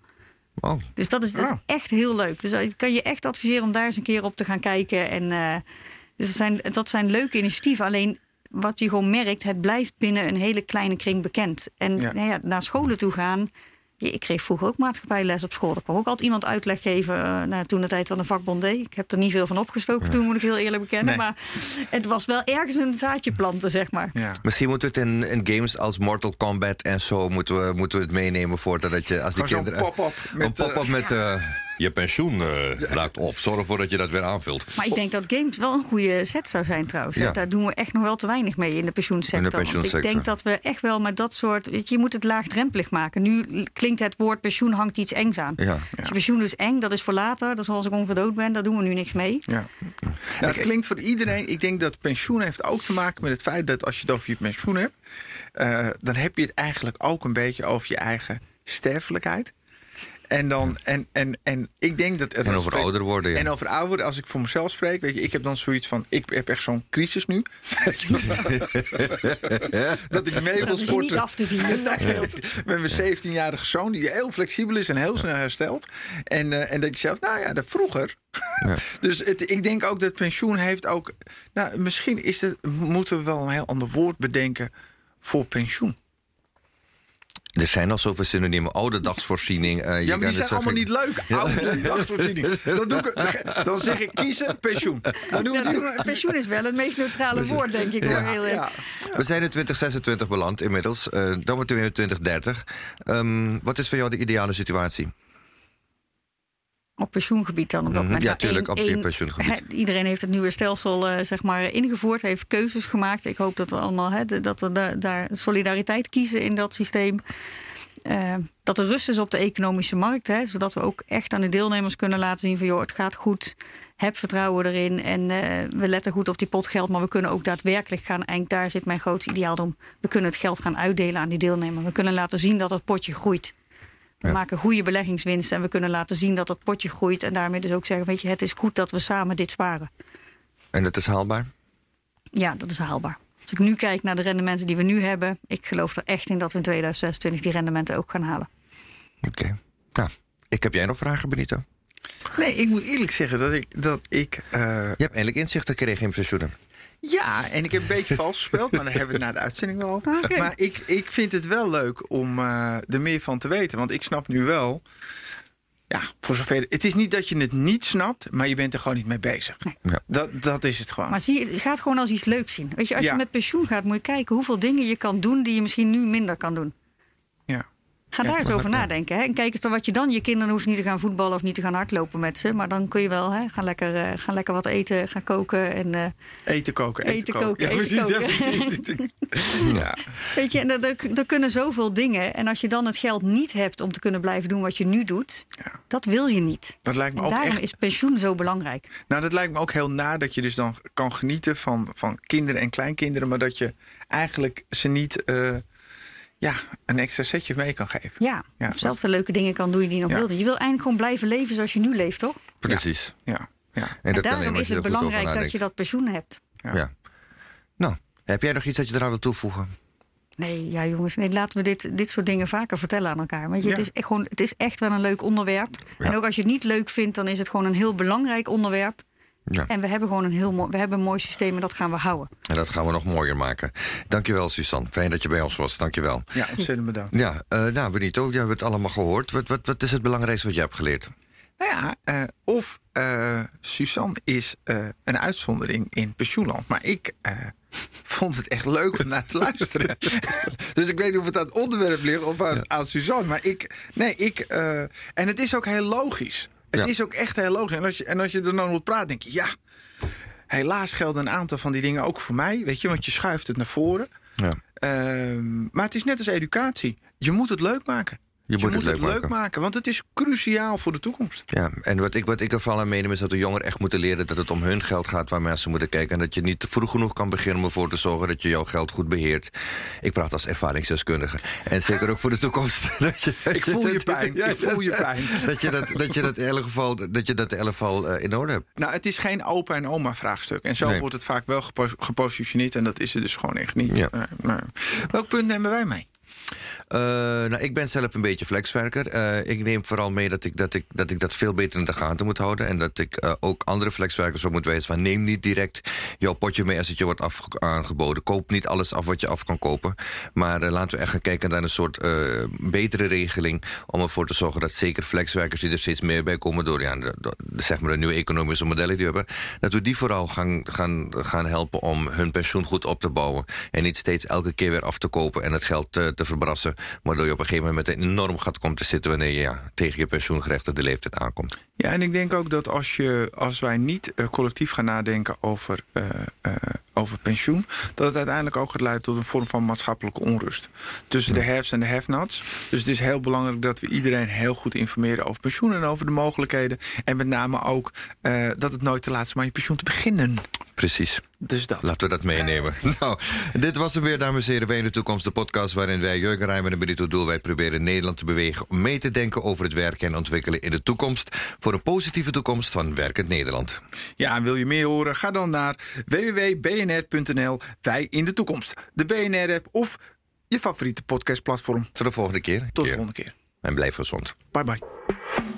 Oh, Dus dat is, dat is Ah. echt heel leuk. Dus ik kan je echt adviseren om daar eens een keer op te gaan kijken. En, eh, dus dat zijn, dat zijn leuke initiatieven. Alleen wat je gewoon merkt, het blijft binnen een hele kleine kring bekend. En Ja. Nou ja, naar scholen toe gaan. Ik kreeg vroeger ook maatschappijles op school. Er kwam ook altijd iemand uitleg geven. eh, nou, toen de tijd van een vakbond deed. Ik heb er niet veel van opgestoken toen, moet ik heel eerlijk bekennen. Nee. Maar het was wel ergens een zaadje planten, zeg maar. Ja. misschien moeten we het in, in games als Mortal Kombat en zo moeten we, moeten we het meenemen voordat dat je als die kinderen pop-up een met, pop-up eh, met eh, je pensioen uh, raakt op. Zorg ervoor dat je dat weer aanvult. Maar ik denk dat games wel een goede set zou zijn trouwens. Ja. Daar doen we echt nog wel te weinig mee in de pensioensector. In de pensioensector. Ik denk dat we echt wel met dat soort... Weet je, je moet het laagdrempelig maken. Nu klinkt het woord pensioen hangt iets engs aan. Ja. Als je pensioen is eng, dat is voor later. Dat is als ik ongeveer dood ben, daar doen we nu niks mee. Ja. Nou, het klinkt voor iedereen... Ik denk dat pensioen heeft ook te maken met het feit dat als je het over je pensioen hebt... Uh, dan heb je het eigenlijk ook een beetje over je eigen sterfelijkheid. En, dan, en, en, en ik denk dat. Het en over ouder worden. Ja. En over ouder worden, als ik voor mezelf spreek, weet je, ik heb dan zoiets van: ik heb echt zo'n crisis nu. dat ik mee wil sporten. niet af te zien, dus dat scheelt. Met mijn 17-jarige zoon, die heel flexibel is en heel snel herstelt. En, uh, en dat ik zelf, nou ja, dat vroeger. Ja. dus het, ik denk ook dat pensioen heeft ook. Nou, misschien is het, moeten we wel een heel ander woord bedenken voor pensioen. Er zijn al zoveel synoniemen. Ouderdagsvoorziening. Uh, ja, maar die zijn allemaal niet leuk. Ouderdagsvoorziening. Dan, doe ik, dan zeg ik kiezen, pensioen. Dan doen we ja, pensioen is wel het meest neutrale woord, denk ik. Ja, heel ja. We zijn in 2026 beland inmiddels. Uh, dan moeten we in 2030. Um, wat is voor jou de ideale situatie? Op pensioengebied dan op dat mhm. moment. Ja, natuurlijk, op je pensioengebied. iedereen heeft het nieuwe stelsel uh, zeg maar ingevoerd, heeft keuzes gemaakt. Ik hoop dat we allemaal he, dat we daar solidariteit kiezen in dat systeem. Uh, dat er rust is op de economische markt, hè, zodat we ook echt aan de deelnemers kunnen laten zien van joh, het gaat goed, heb vertrouwen erin en uh, we letten goed op die potgeld, maar we kunnen ook daadwerkelijk gaan, en daar zit mijn grootste ideaal om, we kunnen het geld gaan uitdelen aan die deelnemers. We kunnen laten zien dat het potje groeit. We maken goede beleggingswinst en we kunnen laten zien dat het potje groeit. En daarmee dus ook zeggen, weet je, het is goed dat we samen dit sparen. En dat is haalbaar? Ja, dat is haalbaar. Als ik nu kijk naar de rendementen die we nu hebben, ik geloof er echt in dat we in 2026 die rendementen ook gaan halen. Oké. Nou, ik heb jij nog vragen, Benito? Nee, ik moet eerlijk zeggen dat ik. Dat ik uh... Je hebt eindelijk inzicht gekregen in pensioenen. Ja, en ik heb een beetje vals gespeeld, maar daar hebben we het na de uitzending wel over. Maar ik, ik vind het wel leuk om uh, er meer van te weten. Want ik snap nu wel. Ja, voor zover. Het is niet dat je het niet snapt, maar je bent er gewoon niet mee bezig. Ja. Dat, dat is het gewoon. Maar zie je, het gaat gewoon als iets leuks zien. Weet je, als je met pensioen gaat, moet je kijken hoeveel dingen je kan doen die je misschien nu minder kan doen. Ga daar eens over nadenken. Hè? En kijk eens dan wat je dan. Je kinderen hoeven niet te gaan voetballen of niet te gaan hardlopen met ze. Maar dan kun je wel hè, gaan, lekker, uh, gaan lekker wat eten, gaan koken. En, uh, eten koken, eten, eten koken. Ja, eten koken. ja. Weet je, en er, er, kunnen zoveel dingen. En als je dan het geld niet hebt om te kunnen blijven doen wat je nu doet, ja. dat wil je niet. Dat lijkt me en ook daarom echt... is pensioen zo belangrijk. Nou, dat lijkt me ook heel na dat je dus dan kan genieten van, van kinderen en kleinkinderen, maar dat je eigenlijk ze niet. Uh, ja, een extra setje mee kan geven. Ja, ja. of zelf de leuke dingen kan doen die je nog wilde. Je wil eigenlijk gewoon blijven leven zoals je nu leeft, toch? Precies. Ja. ja. En, en daarom is het belangrijk dat je dat pensioen hebt. Ja. Nou, heb jij nog iets dat je eraan wil toevoegen? Nee, ja jongens, nee, laten we dit, dit soort dingen vaker vertellen aan elkaar. Want je, het, is echt gewoon, het is echt wel een leuk onderwerp. En ook als je het niet leuk vindt, dan is het gewoon een heel belangrijk onderwerp. Ja. En we hebben gewoon een heel mooi, we hebben een mooi systeem en dat gaan we houden. En dat gaan we nog mooier maken. Dankjewel, Suzanne. Fijn dat je bij ons was. Dankjewel. Ja, ontzettend bedankt. Ja, uh, nou, Benito, jij hebt het allemaal gehoord. Wat, wat, wat is het belangrijkste wat je hebt geleerd? Nou ja, uh, of uh, Suzanne is een uitzondering in pensioenland. Maar ik vond het echt leuk om naar te luisteren. dus ik weet niet of het aan het onderwerp ligt of aan, aan Suzanne. Maar ik, nee, ik. en het is ook heel logisch. Het is ook echt heel logisch. En als je, en als je er dan op praat, denk je, ja, helaas gelden een aantal van die dingen ook voor mij. Weet je, want je schuift het naar voren. Ja. Uh, maar het is net als educatie. Je moet het leuk maken. Je, moet, het, leuk, maken. maken. want het is cruciaal voor de toekomst. Ja, en wat ik, wat ik ervan aan meeneem is dat de jongeren echt moeten leren dat het om hun geld gaat waar mensen moeten kijken. En dat je niet vroeg genoeg kan beginnen om ervoor te zorgen dat je jouw geld goed beheert. Ik praat als ervaringsdeskundige. En zeker ook voor de toekomst. dat je, ik voel je pijn. Ja, ik voel je pijn. Dat je dat, dat, je dat, in elk geval, dat je dat in elk geval uh, in orde hebt. Nou, het is geen opa en oma vraagstuk. En zo wordt het vaak wel gepositioneerd. En dat is het dus gewoon echt niet. Ja. Uh, Welk punt nemen wij mee? Uh, nou, ik ben zelf een beetje flexwerker. Uh, ik neem vooral mee dat ik dat, ik, dat ik dat veel beter in de gaten moet houden. En dat ik uh, ook andere flexwerkers ook moet wijzen van... neem niet direct jouw potje mee als het je wordt aangeboden. Koop niet alles af wat je af kan kopen. Maar laten we echt gaan kijken naar een soort betere regeling... om ervoor te zorgen dat zeker flexwerkers die er steeds meer bij komen... door de, zeg maar de nieuwe economische modellen die we hebben... dat we die vooral gaan, gaan, gaan helpen om hun pensioen goed op te bouwen. En niet steeds elke keer weer af te kopen en het geld te, te verbrassen Waardoor je op een gegeven moment met een enorm gat komt te zitten wanneer je tegen je pensioengerechtigde leeftijd aankomt. Ja, en ik denk ook dat als, je, als wij niet uh, collectief gaan nadenken over, uh, uh, over pensioen, dat het uiteindelijk ook gaat leiden tot een vorm van maatschappelijke onrust. Tussen de haves en de have-nots. Dus het is heel belangrijk dat we iedereen heel goed informeren over pensioen en over de mogelijkheden. En met name ook dat het nooit te laat is om aan je pensioen te beginnen. Precies. Dus dat. Laten we dat meenemen. nou, dit was hem weer, dames en heren. Wij in de toekomst, de podcast waarin wij Jurgen Rijmer en Benito Doelwijd proberen Nederland te bewegen om mee te denken over het werken en ontwikkelen in de toekomst. Voor een positieve toekomst van werkend Nederland. Ja, en wil je meer horen? Ga dan naar www.bnr.nl. Wij in de toekomst. De BNR-app of je favoriete podcastplatform. Tot de volgende keer. Tot de volgende keer. En blijf gezond. Bye bye.